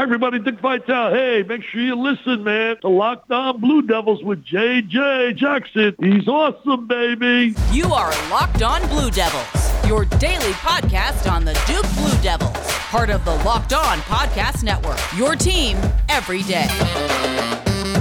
Hi, everybody. Dick Vitale. Hey, make sure you listen, man, to Locked On Blue Devils with JJ Jackson. He's awesome, baby. You are Locked On Blue Devils, your daily podcast on the Duke Blue Devils, part of the Locked On Podcast Network. Your team every day.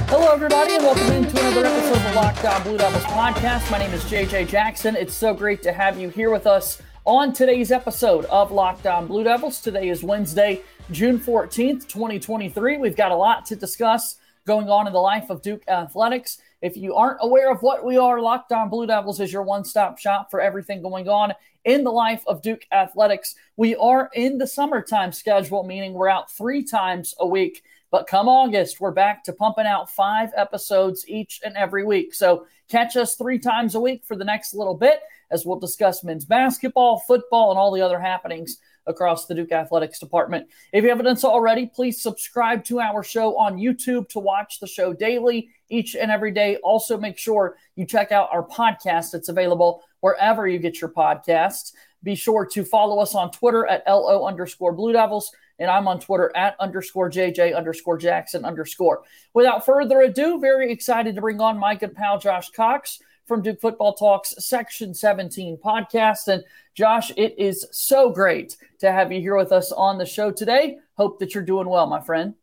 Hello, everybody, and welcome into another episode of the Locked On Blue Devils podcast. My name is JJ Jackson. It's so great to have you here with us on today's episode of Locked On Blue Devils. Today is Wednesday, June 14th, 2023. We've got a lot to discuss going on in the life of Duke Athletics. If you aren't aware of what we are, Locked On Blue Devils is your one stop shop for everything going on in the life of Duke Athletics. We are in the summertime schedule, meaning we're out three times a week. But come August, we're back to pumping out five episodes each and every week. So catch us three times a week for the next little bit as we'll discuss men's basketball, football, and all the other happenings across the Duke Athletics Department. If you haven't done so already, please subscribe to our show on YouTube to watch the show daily, each and every day. Also, make sure you check out our podcast. It's available wherever you get your podcasts. Be sure to follow us on Twitter at LO underscore Blue Devils. And I'm on Twitter at underscore JJ underscore Jackson underscore. Without further ado, very excited to bring on my good pal Josh Cox from Duke Football Talks Section 17 podcast. And Josh, it is so great to have you here with us on the show today. Hope that you're doing well, my friend.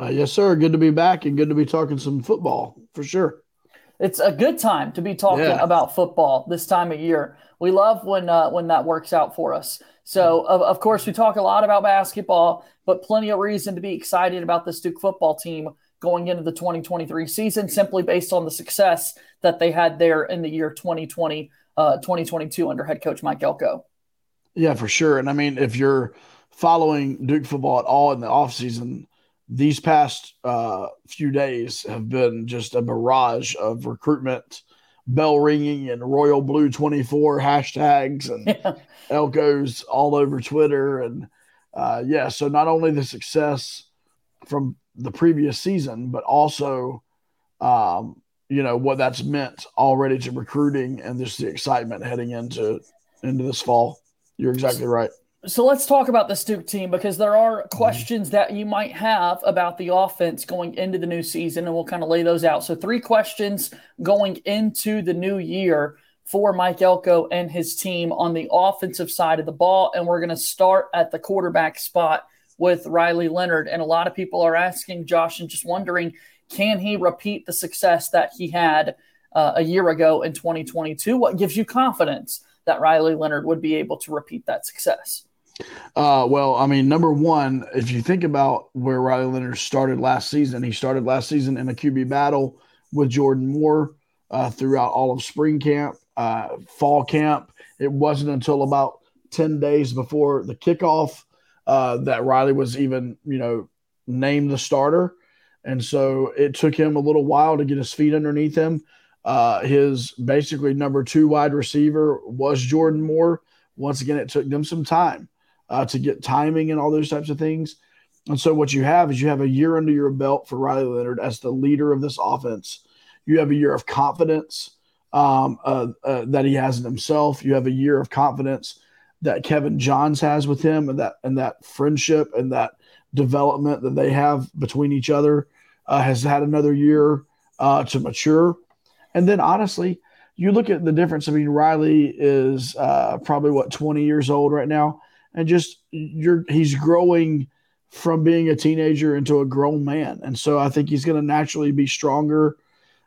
Uh, yes, sir. Good to be back and good to be talking some football for sure. It's a good time to be talking yeah. about football this time of year. We love when uh, when that works out for us. So, of, of course, we talk a lot about basketball, but plenty of reason to be excited about this Duke football team going into the 2023 season simply based on the success that they had there in the year 2020, uh, 2022 under head coach Mike Elko. Yeah, for sure. And I mean, if you're following Duke football at all in the offseason, these past uh, few days have been just a barrage of recruitment, bell ringing, and Royal Blue 24 hashtags and yeah. Elko's all over Twitter. And uh, yeah, so not only the success from the previous season, but also, um, you know, what that's meant already to recruiting and just the excitement heading into into this fall. You're exactly right. So let's talk about the Duke team because there are mm-hmm. questions that you might have about the offense going into the new season, and we'll kind of lay those out. So three questions going into the new year for Mike Elko and his team on the offensive side of the ball, and we're going to start at the quarterback spot with Riley Leonard. And a lot of people are asking Josh and just wondering can he repeat the success that he had uh, a year ago in 2022? What gives you confidence that Riley Leonard would be able to repeat that success? Uh, well, I mean, number one, if you think about where Riley Leonard started last season, he started last season in a QB battle with Jordan Moore uh, throughout all of spring camp, uh, fall camp. It wasn't until about 10 days before the kickoff uh, that Riley was even, you know, named the starter. And so it took him a little while to get his feet underneath him. Uh, his basically number two wide receiver was Jordan Moore. Once again, it took them some time uh, to get timing and all those types of things. And so what you have is you have a year under your belt for Riley Leonard as the leader of this offense. You have a year of confidence um, uh, uh, that he has in himself. You have a year of confidence that Kevin Johns has with him and that and that friendship and that development that they have between each other uh, has had another year uh, to mature. And then honestly, you look at the difference. I mean, Riley is uh, probably what 20 years old right now, and just you're he's growing from being a teenager into a grown man, and so I think he's going to naturally be stronger.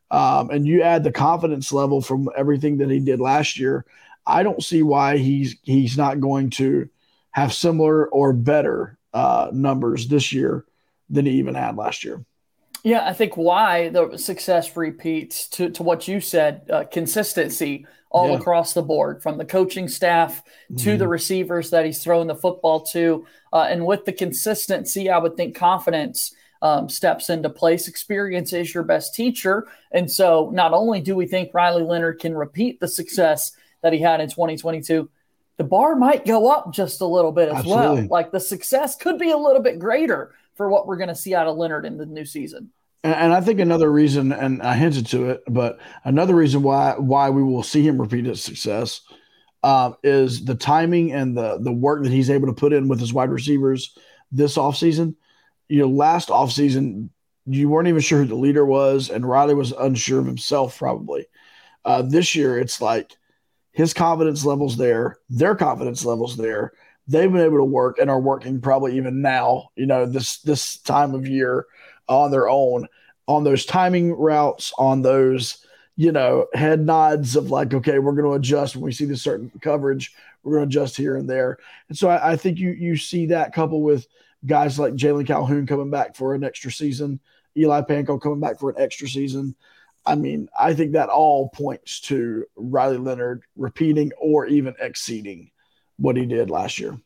Um, and you add the confidence level from everything that he did last year. I don't see why he's he's not going to have similar or better uh, numbers this year than he even had last year. Yeah, I think why the success repeats to, to what you said, uh, consistency all yeah. across the board, from the coaching staff to mm-hmm. the receivers that he's throwing the football to. Uh, and with the consistency, I would think confidence um, steps into place. Experience is your best teacher. And so not only do we think Riley Leonard can repeat the success that he had in 2022, the bar might go up just a little bit as Absolutely. well. Like the success could be a little bit greater for what we're going to see out of Leonard in the new season. And, I think another reason, and I hinted to it, but another reason why why we will see him repeat his success uh, is the timing and the the work that he's able to put in with his wide receivers this offseason. you know, last offseason, you weren't even sure who the leader was, and Riley was unsure of himself, probably. Uh, this year, it's like his confidence levels there, their confidence levels there. They've been able to work and are working probably even now, you know, this this time of year on their own, on those timing routes, on those, you know, head nods of like, okay, we're going to adjust when we see this certain coverage, we're going to adjust here and there. And so I, I think you you see that couple with guys like Jalon Calhoun coming back for an extra season, Eli Pancol coming back for an extra season. I mean, I think that all points to Riley Leonard repeating or even exceeding what he did last year.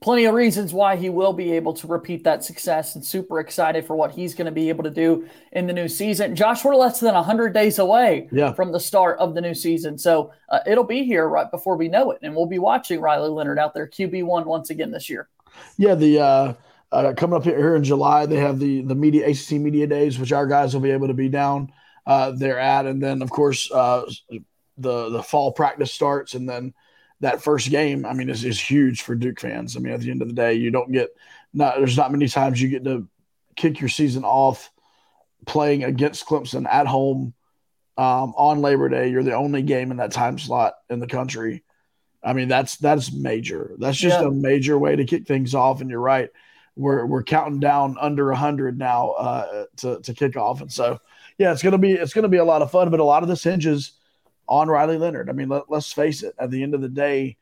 Plenty of reasons why he will be able to repeat that success and super excited for what he's going to be able to do in the new season. Josh, we're less than 100 days away yeah. from the start of the new season. So uh, it'll be here right before we know it. And we'll be watching Riley Leonard out there, QB1 once again this year. Yeah, the uh, uh, coming up here in July, they have the the media ACC media days, which our guys will be able to be down uh, there at, and then of course uh, the the fall practice starts, and then that first game. I mean, is is huge for Duke fans. I mean, at the end of the day, you don't get not there's not many times you get to kick your season off playing against Clemson at home um, on Labor Day. You're the only game in that time slot in the country. I mean, that's that's major. That's just yeah. a major way to kick things off. And you're right, we're we're counting down under hundred now uh, to to kick off. And so, yeah, it's gonna be it's gonna be a lot of fun. But a lot of this hinges on Riley Leonard. I mean, let, us face it. At the end of the day,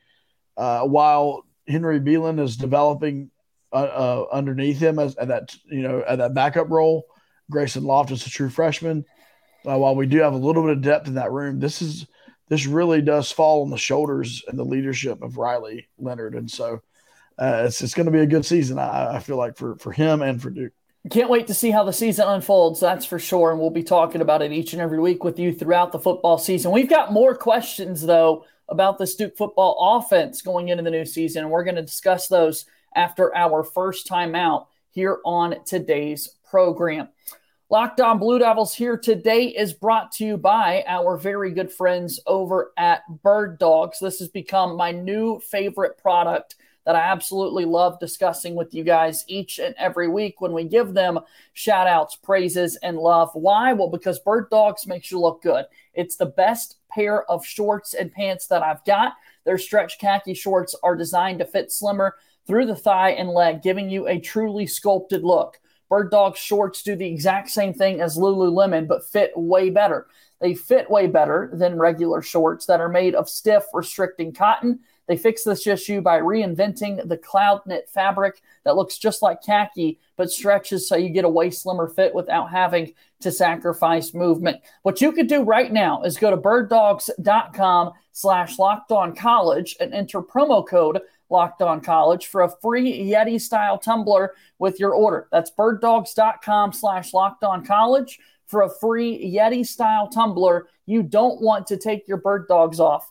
uh, while Henry Belin is developing uh, uh, underneath him as at that you know at that backup role, Grayson Loftus, a true freshman. Uh, while we do have a little bit of depth in that room, this is this really does fall on the shoulders and the leadership of Riley Leonard. And so uh, it's, it's going to be a good season, I, I, feel like, for, for him and for Duke. Can't wait to see how the season unfolds, that's for sure. And we'll be talking about it each and every week with you throughout the football season. We've got more questions, though, about this Duke football offense going into the new season. And we're going to discuss those after our first time out here on today's program. Locked on Blue Devils here today is brought to you by our very good friends over at Birddogs. This has become my new favorite product that I absolutely love discussing with you guys each and every week when we give them shout outs, praises, and love. Why? Well, because Birddogs makes you look good. It's the best pair of shorts and pants that I've got. Their stretch khaki shorts are designed to fit slimmer through the thigh and leg, giving you a truly sculpted look. Birddog shorts do the exact same thing as Lululemon, but fit way better. They fit way better than regular shorts that are made of stiff, restricting cotton. They fix this issue by reinventing the cloud knit fabric that looks just like khaki, but stretches so you get a way slimmer fit without having to sacrifice movement. What you could do right now is go to birddogs.com slash locked on college and enter promo code Locked On College for a free Yeti style tumbler with your order. That's birddogs.com slash locked on college for a free Yeti style tumbler. You don't want to take your bird dogs off.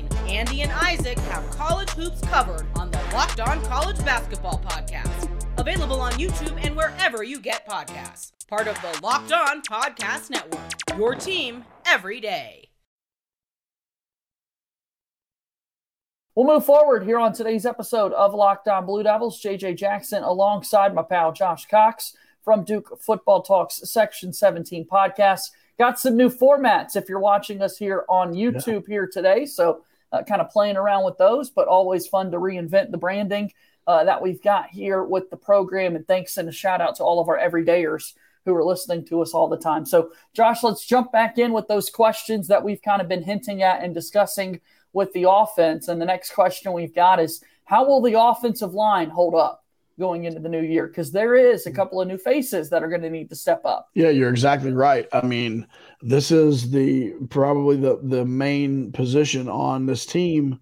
Andy and Isaac have college hoops covered on the Locked On College Basketball Podcast. Available on YouTube and wherever you get podcasts. Part of the Locked On Podcast Network. Your team every day. We'll move forward here on today's episode of Locked On Blue Devils. JJ Jackson alongside my pal Josh Cox from Duke Football Talks Section 17 podcast. Got some new formats if you're watching us here on YouTube yeah. here today. So, uh, kind of playing around with those, but always fun to reinvent the branding uh, that we've got here with the program. And thanks and a shout out to all of our everydayers who are listening to us all the time. So, Josh, let's jump back in with those questions that we've kind of been hinting at and discussing with the offense. And the next question we've got is how will the offensive line hold up going into the new year? Because there is a couple of new faces that are going to need to step up. Yeah, you're exactly right. I mean, this is the probably the the main position on this team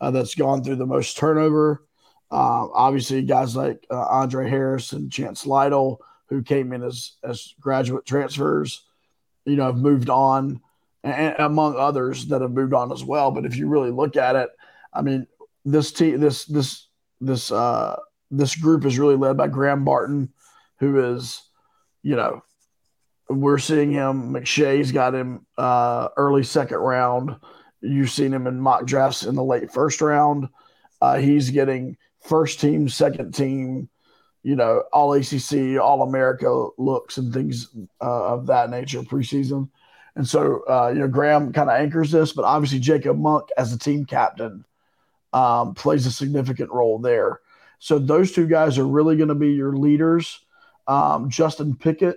uh, that's gone through the most turnover. Uh, obviously, guys like uh, Andre Harris and Chance Lytle, who came in as as graduate transfers, you know, have moved on, and among others that have moved on as well. But if you really look at it, I mean, this team, this this this uh, this group is really led by Graham Barton, who is, you know, we're seeing him. McShay's got him uh, early second round. You've seen him in mock drafts in the late first round. Uh, he's getting first team, second team, you know, all ACC, all America looks and things uh, of that nature preseason. And so, uh, you know, Graham kind of anchors this, but obviously Jacob Monk as a team captain um, plays a significant role there. So those two guys are really going to be your leaders. Um, Justin Pickett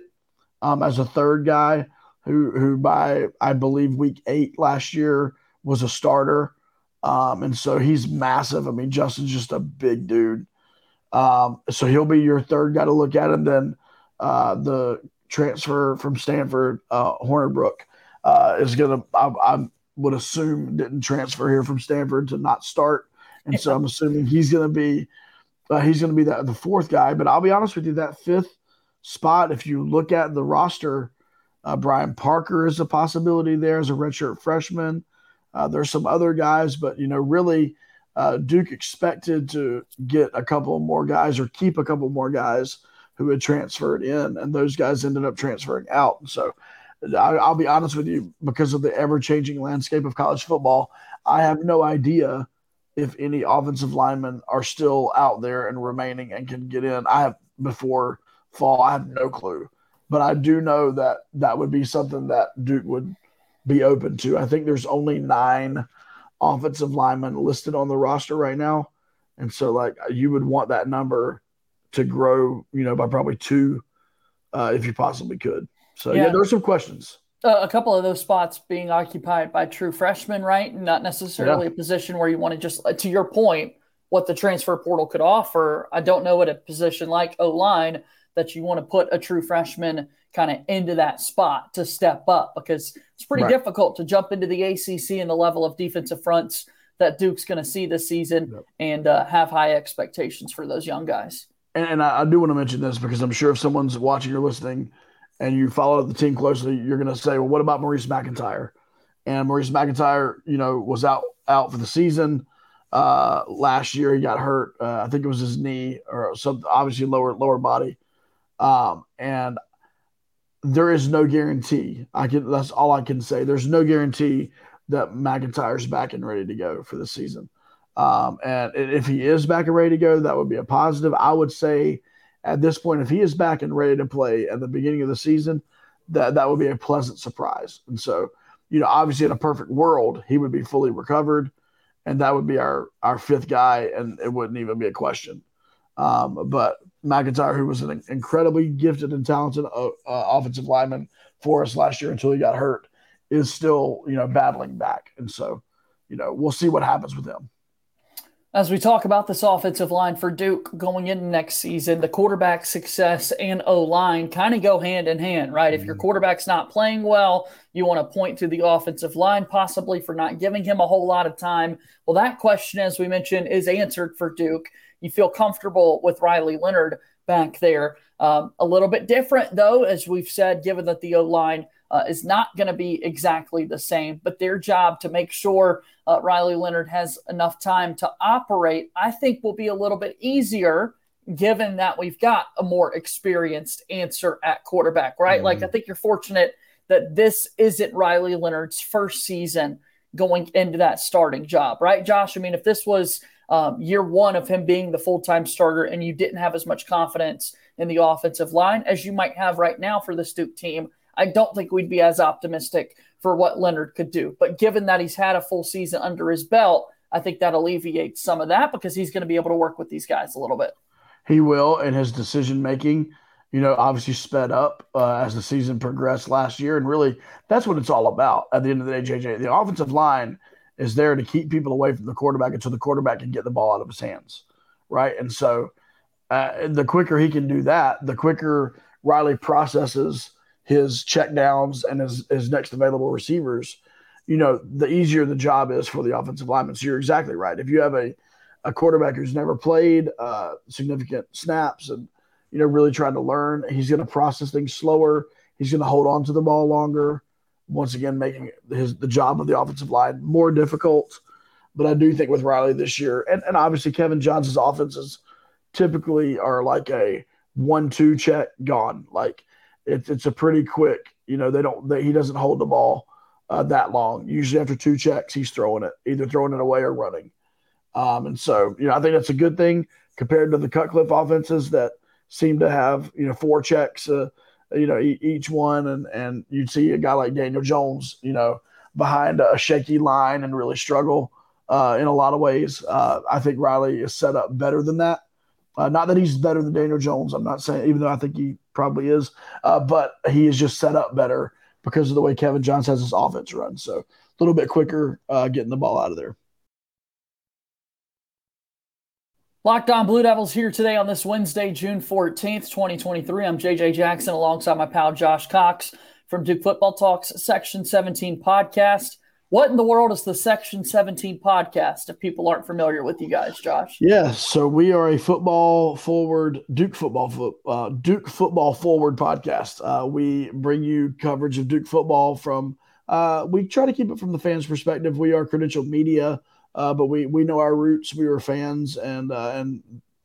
um, as a third guy, who who by I believe week eight last year was a starter, um, and so he's massive. I mean, Justin's just a big dude. Um, so he'll be your third guy to look at, and then uh, the transfer from Stanford, uh, uh, is going to. I would assume didn't transfer here from Stanford to not start, and so I'm assuming he's going to be uh, he's going to be that the fourth guy. But I'll be honest with you, that fifth spot, if you look at the roster, uh, Brian Parker is a possibility there as a redshirt freshman. Uh, there's some other guys, but you know, really, uh, Duke expected to get a couple more guys or keep a couple more guys who had transferred in, and those guys ended up transferring out. So, I, I'll be honest with you, because of the ever-changing landscape of college football, I have no idea if any offensive linemen are still out there and remaining and can get in. I have before fall. I have no clue, but I do know that that would be something that Duke would be open to. I think there's only nine offensive linemen listed on the roster right now, and so like you would want that number to grow, you know, by probably two, uh, if you possibly could. So yeah, yeah are some questions. Uh, a couple of those spots being occupied by true freshmen, right? Not necessarily yeah. a position where you want to just, to your point, what the transfer portal could offer. I don't know what a position like O line that you want to put a true freshman kind of into that spot to step up because it's pretty right. difficult to jump into the ACC and the level of defensive fronts that Duke's going to see this season yep. and uh, have high expectations for those young guys. And, and I, I, do want to mention this because I'm sure if someone's watching or listening and you follow the team closely, you're going to say, well, what about Maurice McIntyre? And Maurice McIntyre, you know, was out out for the season. Uh, last year he got hurt. Uh, I think it was his knee or some obviously lower lower body. Um, and there is no guarantee. I can that's all I can say. There's no guarantee that McIntyre's back and ready to go for the season. Um, and if he is back and ready to go, that would be a positive. I would say at this point, if he is back and ready to play at the beginning of the season, that that would be a pleasant surprise. And so, you know, obviously in a perfect world, he would be fully recovered, and that would be our our fifth guy, and it wouldn't even be a question. Um, but McIntyre, who was an incredibly gifted and talented uh, uh, offensive lineman for us last year until he got hurt, is still you know battling back, and so you know we'll see what happens with him. As we talk about this offensive line for Duke going into next season, the quarterback success and O line kind of go hand in hand, right? If your mm-hmm. quarterback's not playing well, you want to point to the offensive line possibly for not giving him a whole lot of time. Well, that question, as we mentioned, is answered for Duke. You feel comfortable with Riley Leonard back there. Um, a little bit different, though, as we've said, given that the O line uh, is not going to be exactly the same, but their job to make sure uh, Riley Leonard has enough time to operate, I think will be a little bit easier given that we've got a more experienced answer at quarterback, right? Mm-hmm. Like, I think you're fortunate that this isn't Riley Leonard's first season going into that starting job, right, Josh? I mean, if this was um, year one of him being the full time starter and you didn't have as much confidence in the offensive line as you might have right now for the Duke team, I don't think we'd be as optimistic for what Leonard could do. But given that he's had a full season under his belt, I think that alleviates some of that because he's going to be able to work with these guys a little bit. He will, and his decision making, you know, obviously sped up uh, as the season progressed last year. And really, that's what it's all about at the end of the day, JJ. The offensive line is there to keep people away from the quarterback until the quarterback can get the ball out of his hands, right? And so uh, the quicker he can do that, the quicker Riley processes his checkdowns and his, his next available receivers, you know, the easier the job is for the offensive lineman. So you're exactly right. If you have a, a quarterback who's never played uh, significant snaps and you know, really trying to learn. He's going to process things slower. He's going to hold on to the ball longer. Once again, making his the job of the offensive line more difficult. But I do think with Riley this year, and, and obviously Kevin Johnson's offenses typically are like a one-two check gone. Like it's it's a pretty quick. You know, they don't. They, he doesn't hold the ball uh, that long. Usually after two checks, he's throwing it, either throwing it away or running. Um, and so, you know, I think that's a good thing compared to the Cutcliffe offenses that seem to have, you know, four checks, uh, you know, e- each one. And, and you'd see a guy like Daniel Jones, you know, behind a shaky line and really struggle uh, in a lot of ways. Uh, I think Riley is set up better than that. Uh, not that he's better than Daniel Jones. I'm not saying, even though I think he probably is, uh, but he is just set up better because of the way Kevin Johnson has his offense run. So a little bit quicker uh, getting the ball out of there. Locked on Blue Devils here today on this Wednesday, June 14th, 2023. I'm JJ Jackson alongside my pal Josh Cox from Duke Football Talks Section 17 podcast. What in the world is the Section 17 podcast if people aren't familiar with you guys, Josh? Yeah, so we are a football forward, Duke football, uh, Duke football forward podcast. Uh, we bring you coverage of Duke football from, uh, we try to keep it from the fans' perspective. We are credentialed media uh, but we we know our roots. We were fans, and uh, and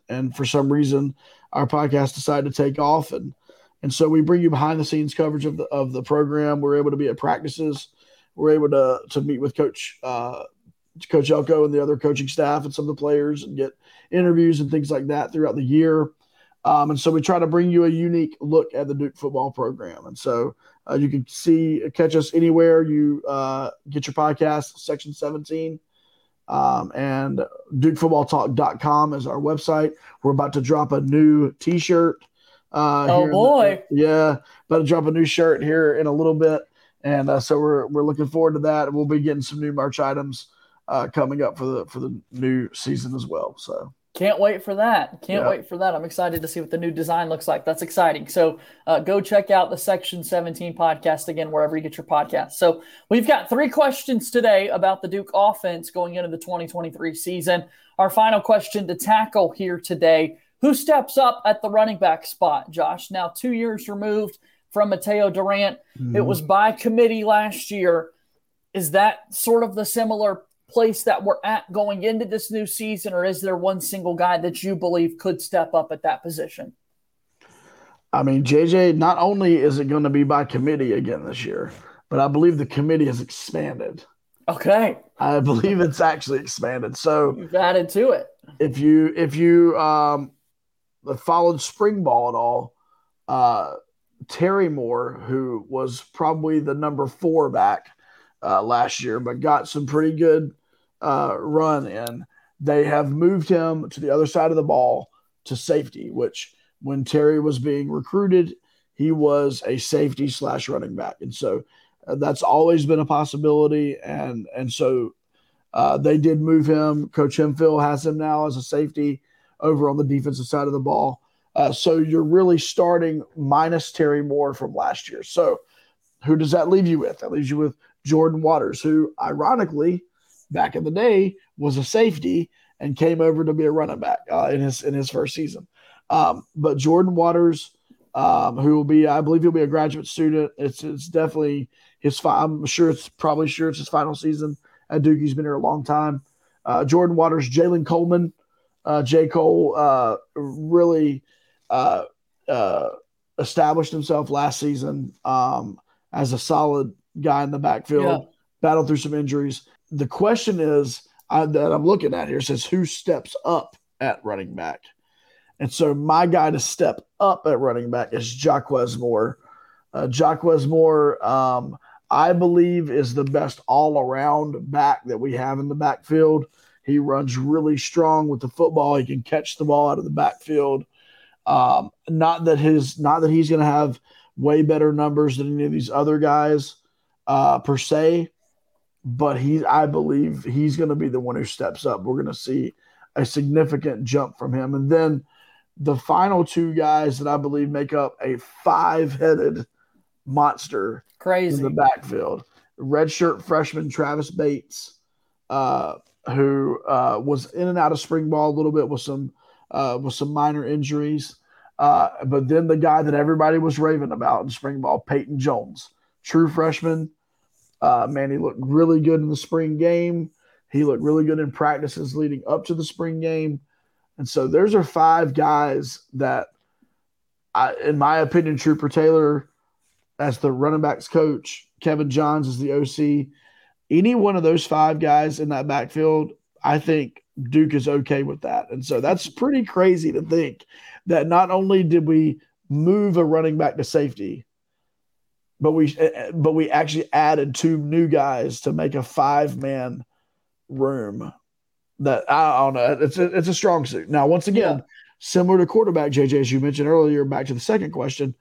and for some reason, our podcast decided to take off, and and so we bring you behind the scenes coverage of the of the program. We're able to be at practices. We're able to to meet with Coach uh, Coach Elko and the other coaching staff and some of the players and get interviews and things like that throughout the year. Um, and so we try to bring you a unique look at the Duke football program. And so uh, you can see, catch us anywhere you uh, get your podcast, Section 17. Um, and DukeFootballTalk.com is our website. We're about to drop a new T-shirt. Uh, oh boy! The, yeah, about to drop a new shirt here in a little bit, and uh, so we're we're looking forward to that. We'll be getting some new merch items uh, coming up for the for the new season as well. So can't wait for that. Can't yep. wait for that. I'm excited to see what the new design looks like. That's exciting. So uh, go check out the Section 17 podcast again, wherever you get your podcast. So we've got three questions today about the Duke offense going into the 2023 season. Our final question to tackle here today Who steps up at the running back spot, Josh? Now, two years removed from Mataeo Durant, mm-hmm. it was by committee last year. Is that sort of the similar place that we're at going into this new season, or is there one single guy that you believe could step up at that position? I mean, JJ, not only is it going to be by committee again this year, but I believe the committee has expanded. Okay. I believe it's actually expanded. So you've added to it. If you if you um followed spring ball at all, uh Terry Moore, who was probably the number four back uh, last year, but got some pretty good uh, run in. They have moved him to the other side of the ball to safety, which when Terry was being recruited, he was a safety slash running back, and so uh, that's always been a possibility. And and so uh, they did move him. Coach Hemphill has him now as a safety over on the defensive side of the ball. Uh, so you're really starting minus Terry Moore from last year. So who does that leave you with? That leaves you with Jordan Waters, who ironically back in the day was a safety and came over to be a running back uh, in his in his first season. Um, but Jordan Waters, um, who will be, I believe he'll be a graduate student. It's it's definitely his. Fi- I'm sure it's probably sure it's his final season at Duke. He's been here a long time. Uh, Jordan Waters, Jaylen Coleman, uh, J. Cole uh, really uh, uh, established himself last season um, as a solid guy in the backfield. Yeah. Battled through some injuries the question is I, that I'm looking at here says who steps up at running back. And so my guy to step up at running back is Jaquez Moore. Uh, Jaquez Moore, um, I believe, is the best all around back that we have in the backfield. He runs really strong with the football. He can catch the ball out of the backfield. Um, not that his, not that he's going to have way better numbers than any of these other guys uh, per se, but he, I believe he's going to be the one who steps up. We're going to see a significant jump from him. And then the final two guys that I believe make up a five headed monster crazy in the backfield. Redshirt freshman Travis Bates, uh, who uh, was in and out of spring ball a little bit with some uh, with some minor injuries. Uh, but then the guy that everybody was raving about in spring ball, Peyton Jones, true freshman. Uh, man, he looked really good in the spring game. He looked really good in practices leading up to the spring game. And so those are five guys that, I, in my opinion, Trooper Taylor, as the running backs coach, Kevin Johns is the OC. Any one of those five guys in that backfield, I think Duke is okay with that. And so that's pretty crazy to think that not only did we move a running back to safety, but we eh, eh, but we actually added two new guys to make a five man room. That I don't know. It's a, it's a strong suit. Now, once again, yeah. similar to quarterback, JJ, as you mentioned earlier, back to the second question,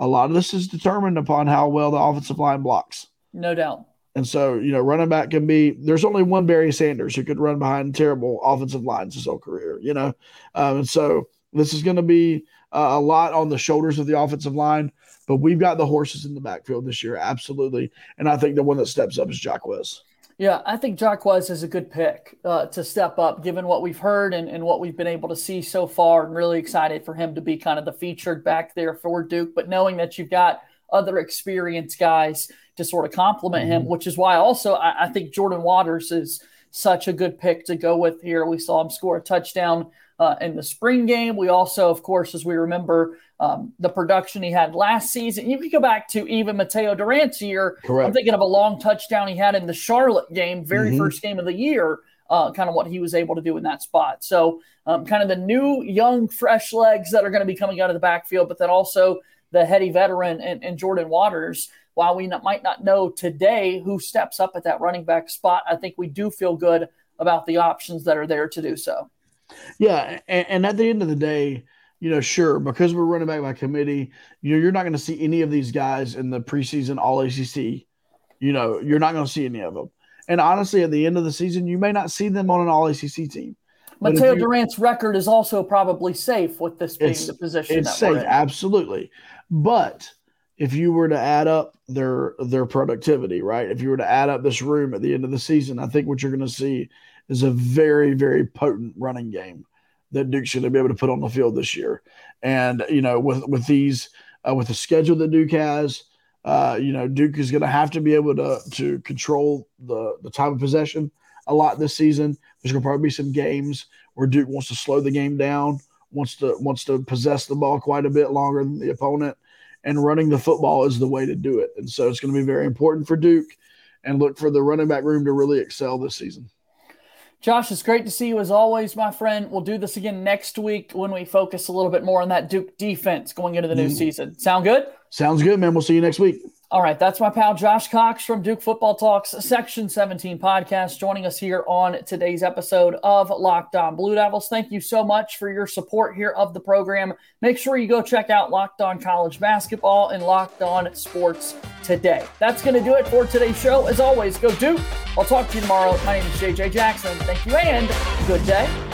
a lot of this is determined upon how well the offensive line blocks. No doubt. And so, you know, running back can be. There's only one Barry Sanders who could run behind terrible offensive lines his whole career. You know, um, and so this is going to be uh, a lot on the shoulders of the offensive line. But we've got the horses in the backfield this year, absolutely. And I think the one that steps up is Jaquez. Yeah, I think Jaquez is a good pick uh, to step up, given what we've heard and, and what we've been able to see so far. I'm really excited for him to be kind of the featured back there for Duke. But knowing that you've got other experienced guys to sort of complement mm-hmm. him, which is why also I, I think Jordan Waters is such a good pick to go with here. We saw him score a touchdown uh, in the spring game. We also, of course, as we remember, um, the production he had last season. You can go back to even Mataeo Durant's year. Correct. I'm thinking of a long touchdown he had in the Charlotte game, very mm-hmm. first game of the year. Uh, kind of what he was able to do in that spot. So, um, kind of the new, young, fresh legs that are going to be coming out of the backfield, but then also the heady veteran and, and Jordan Waters. While we not, might not know today who steps up at that running back spot, I think we do feel good about the options that are there to do so. Yeah, and, and, at the end of the day, you know, sure, because we're running back by committee, you know, you're not going to see any of these guys in the preseason All ACC. You know, you're not going to see any of them. And honestly, at the end of the season, you may not see them on an All ACC team. Mataeo Durant's record is also probably safe with this being the position. It's safe, absolutely. But if you were to add up their their productivity, right? If you were to add up this room at the end of the season, I think what you're going to see is a very, very potent running game that Duke should be able to put on the field this year. And you know, with with these uh, with the schedule that Duke has, uh, you know, Duke is going to have to be able to to control the the time of possession a lot this season. There's going to probably be some games where Duke wants to slow the game down, wants to wants to possess the ball quite a bit longer than the opponent, and running the football is the way to do it. And so it's going to be very important for Duke, and look for the running back room to really excel this season. Josh, it's great to see you as always, my friend. We'll do this again next week when we focus a little bit more on that Duke defense going into the new mm. season. Sound good? Sounds good, man. We'll see you next week. All right, that's my pal Josh Cox from Duke Football Talks Section 17 podcast joining us here on today's episode of Locked On Blue Devils. Thank you so much for your support here of the program. Make sure you go check out Locked On College Basketball and Locked On Sports today. That's going to do it for today's show. As always, go Duke. I'll talk to you tomorrow. My name is JJ Jackson. Thank you and good day.